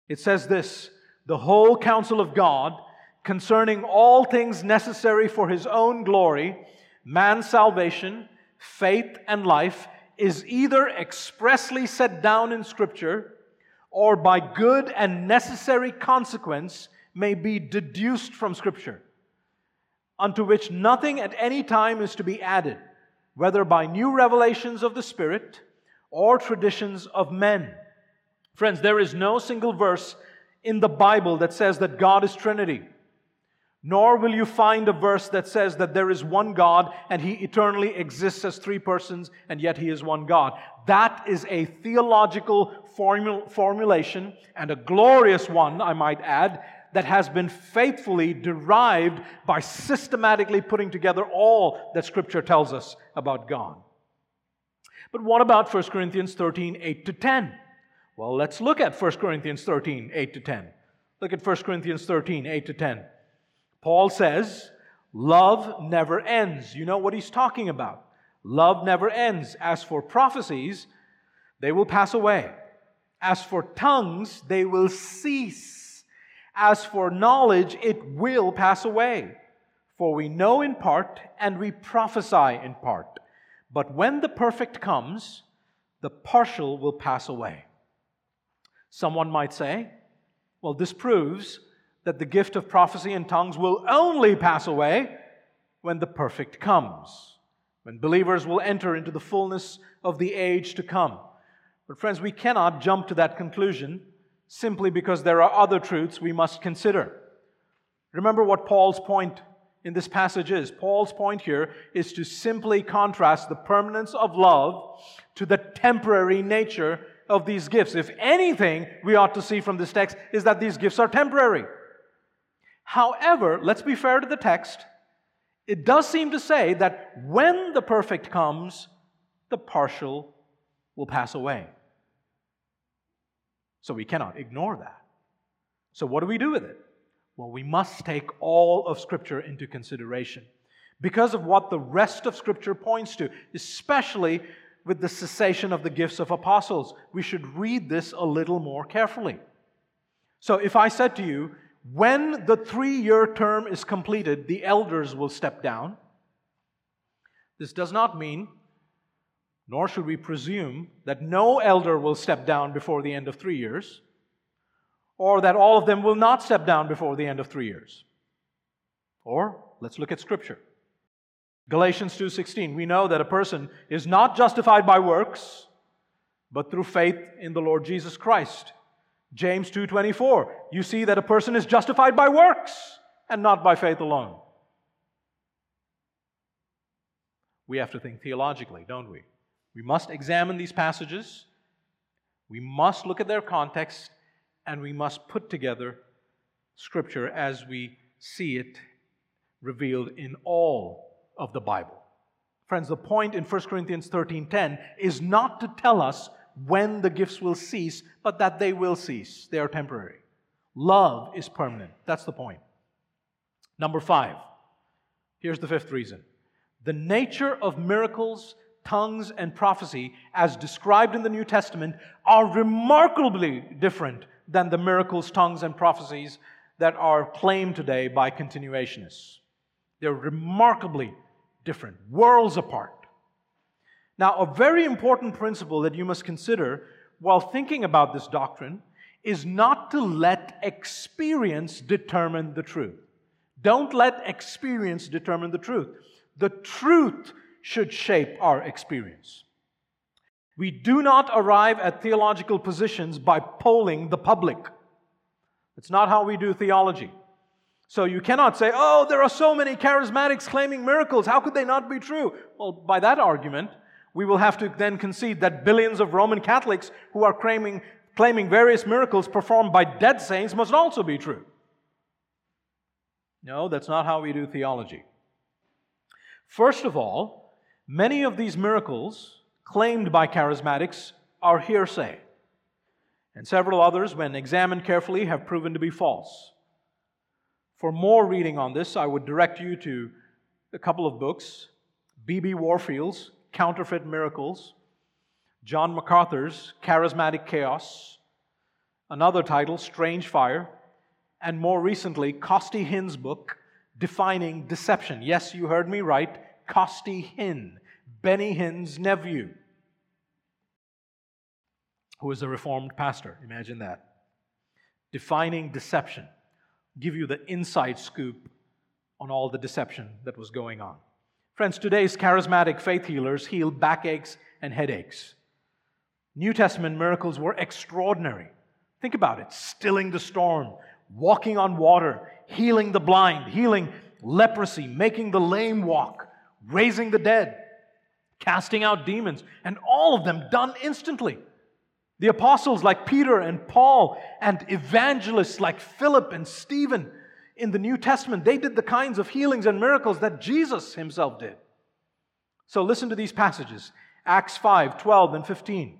It says this The whole counsel of God concerning all things necessary for his own glory, man's salvation, faith, and life is either expressly set down in Scripture or by good and necessary consequence may be deduced from Scripture, unto which nothing at any time is to be added, whether by new revelations of the Spirit or traditions of men. Friends, there is no single verse in the Bible that says that God is Trinity. Nor will you find a verse that says that there is one God and He eternally exists as three persons and yet He is one God. That is a theological formul- formulation and a glorious one, I might add, that has been faithfully derived by systematically putting together all that Scripture tells us about God. But what about 1 Corinthians 13, 8 to 10? Well, let's look at 1 Corinthians 13, 8 to 10. Look at 1 Corinthians 13, 8 to 10. Paul says, Love never ends. You know what he's talking about. Love never ends. As for prophecies, they will pass away. As for tongues, they will cease. As for knowledge, it will pass away. For we know in part and we prophesy in part. But when the perfect comes, the partial will pass away. Someone might say, well, this proves that the gift of prophecy and tongues will only pass away when the perfect comes. when believers will enter into the fullness of the age to come. But, friends, we cannot jump to that conclusion simply because there are other truths we must consider. Remember what Paul's point in this passage is. Paul's point here is to simply contrast the permanence of love to the temporary nature of these gifts. If anything we ought to see from this text is that these gifts are temporary. However, let's be fair to the text. It does seem to say that when the perfect comes, the partial will pass away. So we cannot ignore that. So, what do we do with it? Well, we must take all of Scripture into consideration because of what the rest of Scripture points to, especially with the cessation of the gifts of apostles. We should read this a little more carefully. So, if I said to you, when the three year term is completed, the elders will step down, this does not mean, nor should we presume, that no elder will step down before the end of three years or that all of them will not step down before the end of three years. Or let's look at Scripture. Galatians 2:16 we know that a person is not justified by works but through faith in the Lord Jesus Christ. James 2:24 you see that a person is justified by works and not by faith alone. We have to think theologically, don't we? We must examine these passages. We must look at their context and we must put together Scripture as we see it revealed in all of the Bible. Friends, the point in 1 Corinthians 13:10 is not to tell us when the gifts will cease, but that they will cease. They are temporary. Love is permanent. That's the point. Number 5. Here's the fifth reason. The nature of miracles, tongues, and prophecy, as described in the New Testament, are remarkably different than the miracles, tongues, and prophecies that are claimed today by continuationists. They're remarkably different, worlds apart. Now, a very important principle that you must consider while thinking about this doctrine is not to let experience determine the truth. Don't let experience determine the truth. The truth should shape our experience. We do not arrive at theological positions by polling the public. It's not how we do theology. So you cannot say, oh, there are so many charismatics claiming miracles. How could they not be true? Well, by that argument, we will have to then concede that billions of Roman Catholics who are claiming, claiming various miracles performed by dead saints must also be true. No, that's not how we do theology. First of all, many of these miracles claimed by charismatics are hearsay. And several others, when examined carefully, have proven to be false. For more reading on this, I would direct you to a couple of books B.B. Warfield's Counterfeit Miracles, John MacArthur's Charismatic Chaos, another title, Strange Fire, and more recently, Costi Hinn's book, Defining Deception. Yes, you heard me right, Costi Hinn. Benny Hinn's nephew, who is a Reformed pastor. Imagine that. Defining deception. Give you the inside scoop on all the deception that was going on. Friends, today's charismatic faith healers heal backaches and headaches. New Testament miracles were extraordinary. Think about it stilling the storm, walking on water, healing the blind, healing leprosy, making the lame walk, raising the dead casting out demons, and all of them done instantly. The apostles like Peter and Paul, and evangelists like Philip and Stephen in the New Testament, they did the kinds of healings and miracles that Jesus himself did. So listen to these passages Acts 5 12 and 15.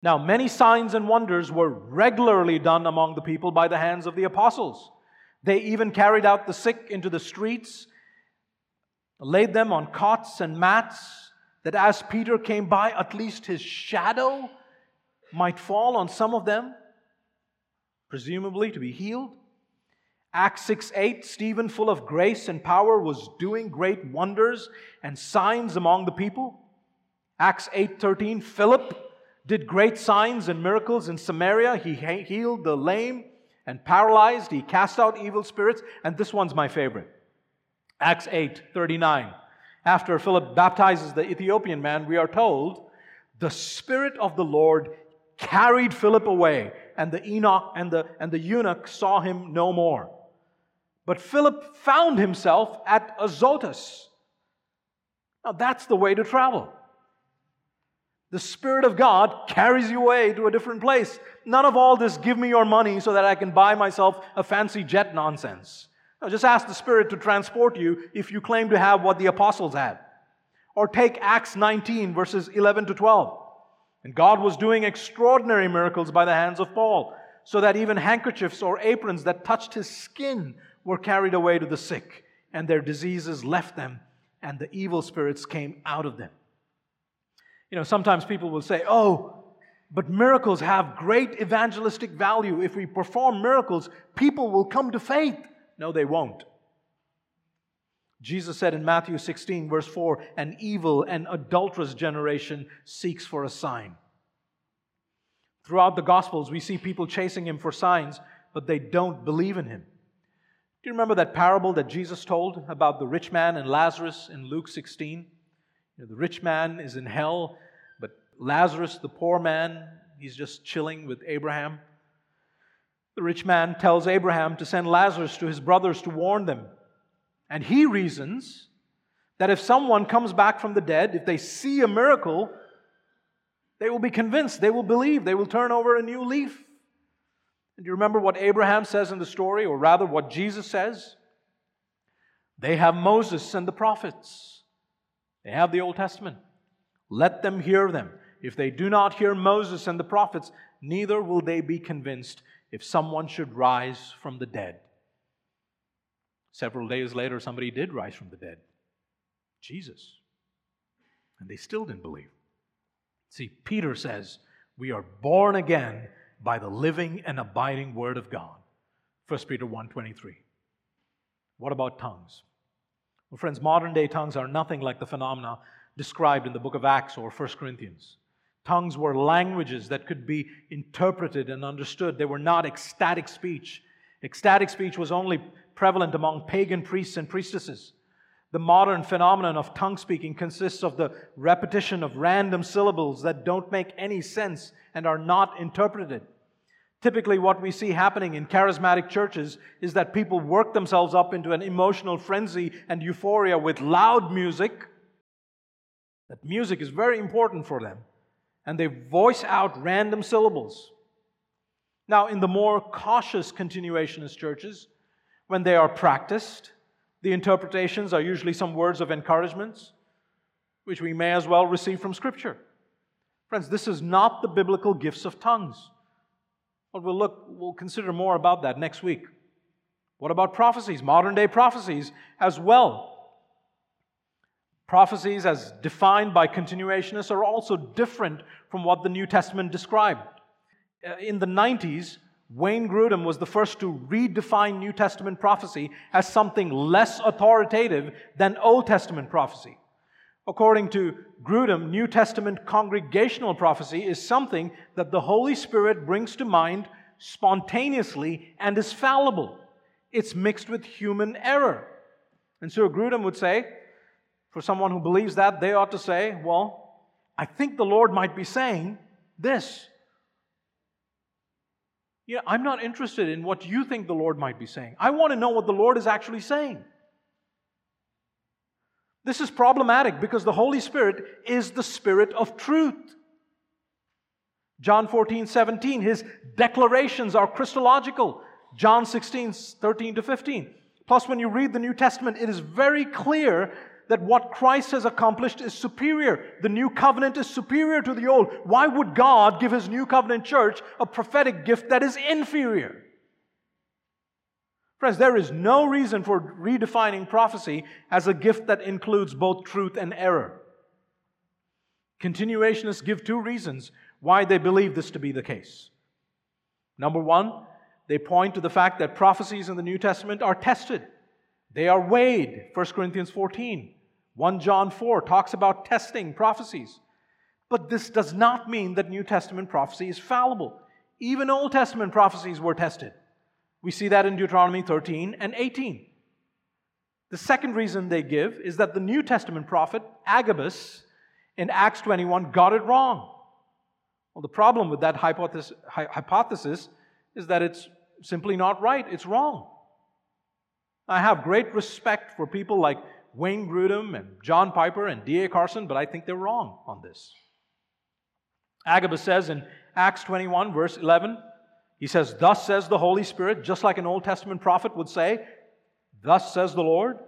Now, many signs and wonders were regularly done among the people by the hands of the apostles. They even carried out the sick into the streets laid them on cots and mats, that as Peter came by, at least his shadow might fall on some of them, presumably to be healed. Acts 6 8, Stephen, full of grace and power, was doing great wonders and signs among the people. Acts 8 13, Philip did great signs and miracles in Samaria. He healed the lame and paralyzed, he cast out evil spirits, and this one's my favorite. Acts 8 39. After Philip baptizes the Ethiopian man, we are told the Spirit of the Lord carried Philip away, and the Enoch and the, and the eunuch saw him no more. But Philip found himself at Azotus. Now that's the way to travel. The Spirit of God carries you away to a different place. None of all this, give me your money so that I can buy myself a fancy jet nonsense. No, just ask the Spirit to transport you if you claim to have what the apostles had. Or take Acts 19, verses 11 to 12. And God was doing extraordinary miracles by the hands of Paul, so that even handkerchiefs or aprons that touched his skin were carried away to the sick, and their diseases left them, and the evil spirits came out of them. You know, sometimes people will say, Oh, but miracles have great evangelistic value. If we perform miracles, people will come to faith. No, they won't. Jesus said in Matthew 16, verse 4 An evil and adulterous generation seeks for a sign. Throughout the Gospels, we see people chasing him for signs, but they don't believe in him. Do you remember that parable that Jesus told about the rich man and Lazarus in Luke 16? You know, the rich man is in hell, but Lazarus, the poor man, he's just chilling with Abraham. The rich man tells Abraham to send Lazarus to his brothers to warn them. And he reasons that if someone comes back from the dead, if they see a miracle, they will be convinced, they will believe, they will turn over a new leaf. And you remember what Abraham says in the story, or rather what Jesus says? They have Moses and the prophets, they have the Old Testament. Let them hear them. If they do not hear Moses and the prophets, neither will they be convinced if someone should rise from the dead. Several days later, somebody did rise from the dead Jesus. And they still didn't believe. See, Peter says, We are born again by the living and abiding word of God. 1 Peter 1:23. What about tongues? Well, friends, modern day tongues are nothing like the phenomena described in the book of Acts or 1 Corinthians. Tongues were languages that could be interpreted and understood. They were not ecstatic speech. Ecstatic speech was only prevalent among pagan priests and priestesses. The modern phenomenon of tongue speaking consists of the repetition of random syllables that don't make any sense and are not interpreted. Typically, what we see happening in charismatic churches is that people work themselves up into an emotional frenzy and euphoria with loud music. That music is very important for them and they voice out random syllables. Now, in the more cautious continuationist churches, when they are practiced, the interpretations are usually some words of encouragement, which we may as well receive from Scripture. Friends, this is not the biblical gifts of tongues. But we'll look, we'll consider more about that next week. What about prophecies, modern day prophecies as well? Prophecies, as defined by continuationists, are also different from what the New Testament described. Uh, in the 90s, Wayne Grudem was the first to redefine New Testament prophecy as something less authoritative than Old Testament prophecy. According to Grudem, New Testament congregational prophecy is something that the Holy Spirit brings to mind spontaneously and is fallible. It's mixed with human error. And so Grudem would say, for someone who believes that, they ought to say, Well, I think the Lord might be saying this. Yeah, I'm not interested in what you think the Lord might be saying. I want to know what the Lord is actually saying. This is problematic because the Holy Spirit is the Spirit of truth. John 14, 17, his declarations are Christological. John 16, 13 to 15. Plus, when you read the New Testament, it is very clear that what Christ has accomplished is superior. The new covenant is superior to the old. Why would God give his new covenant church a prophetic gift that is inferior? Friends, there is no reason for redefining prophecy as a gift that includes both truth and error. Continuationists give two reasons why they believe this to be the case. Number one, they point to the fact that prophecies in the New Testament are tested. They are weighed. 1 Corinthians 14. 1 John 4 talks about testing prophecies. But this does not mean that New Testament prophecy is fallible. Even Old Testament prophecies were tested. We see that in Deuteronomy 13 and 18. The second reason they give is that the New Testament prophet, Agabus, in Acts 21, got it wrong. Well, the problem with that hypothesis, hypothesis is that it's simply not right, it's wrong. I have great respect for people like Wayne Grudem and John Piper and D.A. Carson, but I think they're wrong on this. Agabus says in Acts 21, verse 11, he says, Thus says the Holy Spirit, just like an Old Testament prophet would say, Thus says the Lord.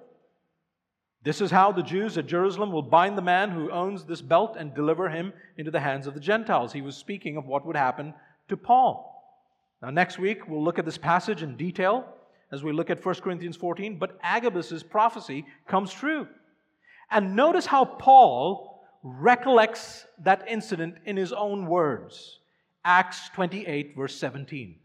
This is how the Jews at Jerusalem will bind the man who owns this belt and deliver him into the hands of the Gentiles. He was speaking of what would happen to Paul. Now, next week, we'll look at this passage in detail as we look at 1 Corinthians 14, but Agabus' prophecy comes true. And notice how Paul recollects that incident in his own words. Acts 28, verse 17.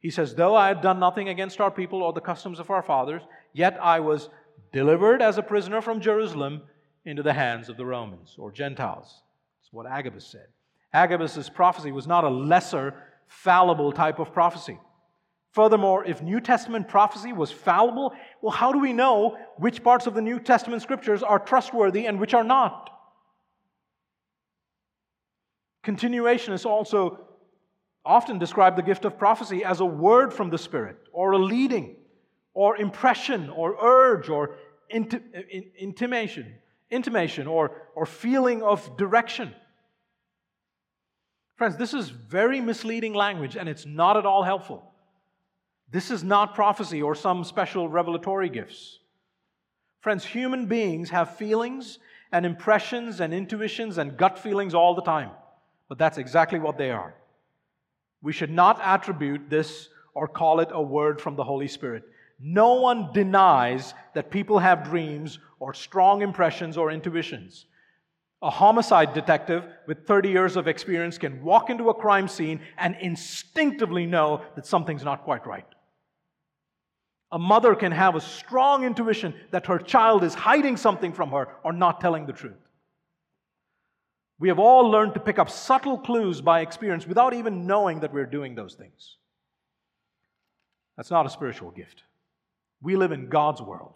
He says, Though I had done nothing against our people or the customs of our fathers, yet I was delivered as a prisoner from Jerusalem into the hands of the Romans or Gentiles. That's what Agabus said. Agabus' prophecy was not a lesser, fallible type of prophecy. Furthermore, if New Testament prophecy was fallible, well, how do we know which parts of the New Testament scriptures are trustworthy and which are not? Continuationists also often describe the gift of prophecy as a word from the Spirit, or a leading, or impression, or urge, or inti- intimation, intimation, or, or feeling of direction. Friends, this is very misleading language, and it's not at all helpful. This is not prophecy or some special revelatory gifts. Friends, human beings have feelings and impressions and intuitions and gut feelings all the time, but that's exactly what they are. We should not attribute this or call it a word from the Holy Spirit. No one denies that people have dreams or strong impressions or intuitions. A homicide detective with 30 years of experience can walk into a crime scene and instinctively know that something's not quite right. A mother can have a strong intuition that her child is hiding something from her or not telling the truth. We have all learned to pick up subtle clues by experience without even knowing that we're doing those things. That's not a spiritual gift. We live in God's world,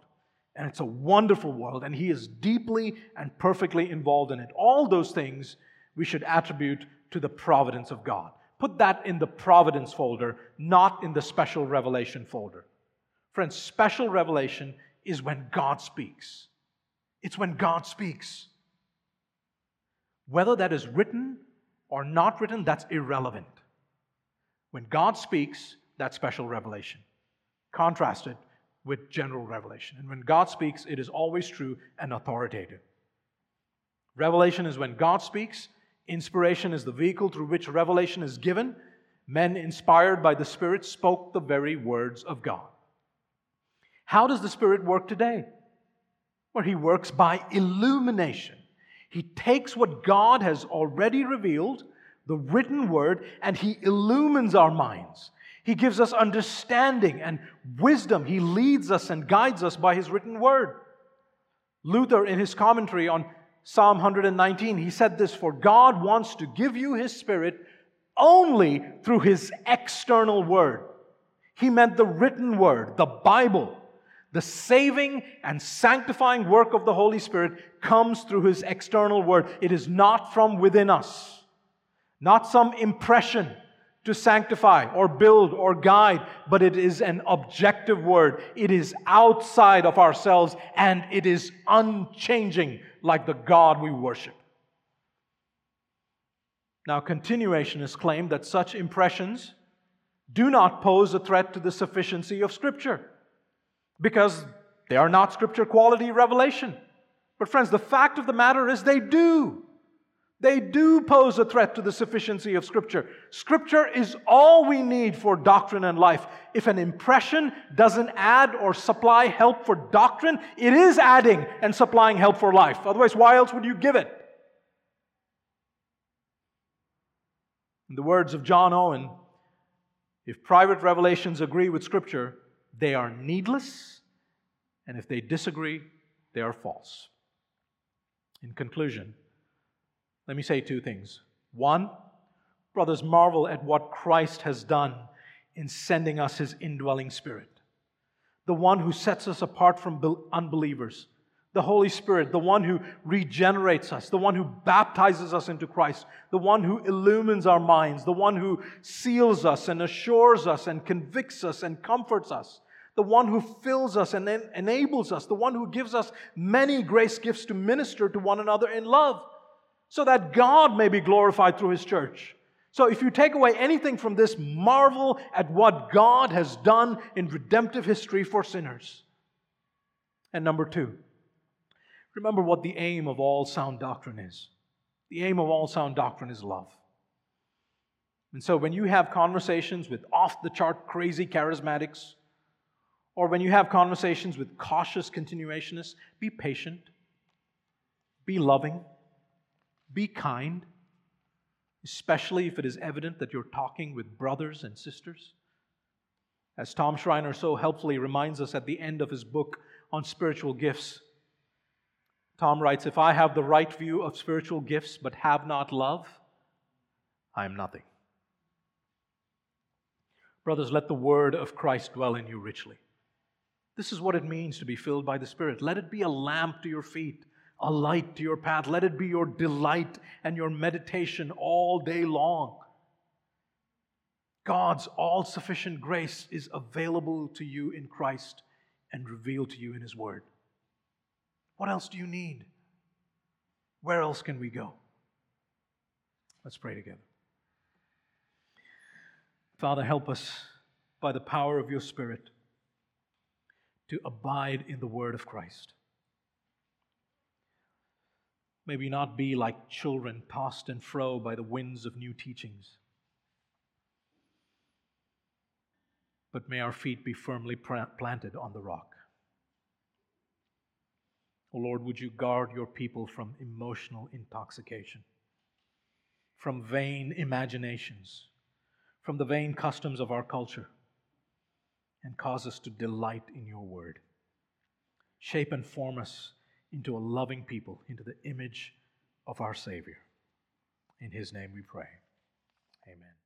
and it's a wonderful world, and He is deeply and perfectly involved in it. All those things we should attribute to the providence of God. Put that in the providence folder, not in the special revelation folder. Friends, special revelation is when God speaks. It's when God speaks. Whether that is written or not written, that's irrelevant. When God speaks, that's special revelation. Contrasted with general revelation. And when God speaks, it is always true and authoritative. Revelation is when God speaks, inspiration is the vehicle through which revelation is given. Men inspired by the Spirit spoke the very words of God. How does the Spirit work today? Well, He works by illumination. He takes what God has already revealed, the written word, and He illumines our minds. He gives us understanding and wisdom. He leads us and guides us by His written word. Luther, in his commentary on Psalm 119, he said this For God wants to give you His Spirit only through His external word. He meant the written word, the Bible. The saving and sanctifying work of the Holy Spirit comes through His external word. It is not from within us, not some impression to sanctify or build or guide, but it is an objective word. It is outside of ourselves and it is unchanging like the God we worship. Now, continuationists claim that such impressions do not pose a threat to the sufficiency of Scripture because they are not scripture quality revelation. But, friends, the fact of the matter is they do. They do pose a threat to the sufficiency of Scripture. Scripture is all we need for doctrine and life. If an impression doesn't add or supply help for doctrine, it is adding and supplying help for life. Otherwise, why else would you give it? In the words of John Owen, if private revelations agree with Scripture, they are needless, and if they disagree, they are false. In conclusion, let me say two things. One, brothers, marvel at what Christ has done in sending us his indwelling spirit. the one who sets us apart from unbelievers, the Holy Spirit, the one who regenerates us, the one who baptizes us into Christ, the one who illumines our minds, the one who seals us and assures us and convicts us and comforts us, the one who fills us and enables us, the one who gives us many grace gifts to minister to one another in love, so that God may be glorified through His church. So, if you take away anything from this, marvel at what God has done in redemptive history for sinners. And number two, remember what the aim of all sound doctrine is. The aim of all sound doctrine is love. And so, when you have conversations with off the chart crazy charismatics, or when you have conversations with cautious continuationists, be patient, be loving, be kind especially if it is evident that you're talking with brothers and sisters. As Tom Schreiner so helpfully reminds us at the end of his book on spiritual gifts, Tom writes If I have the right view of spiritual gifts but have not love, I am nothing. Brothers, let the word of Christ dwell in you richly. This is what it means to be filled by the Spirit. Let it be a lamp to your feet a light to your path. Let it be your delight and your meditation all day long. God's all sufficient grace is available to you in Christ and revealed to you in His Word. What else do you need? Where else can we go? Let's pray together. Father, help us by the power of your Spirit to abide in the Word of Christ. May we not be like children tossed and fro by the winds of new teachings, but may our feet be firmly planted on the rock. O oh Lord, would you guard your people from emotional intoxication, from vain imaginations, from the vain customs of our culture, and cause us to delight in your word. Shape and form us into a loving people, into the image of our Savior. In His name we pray. Amen.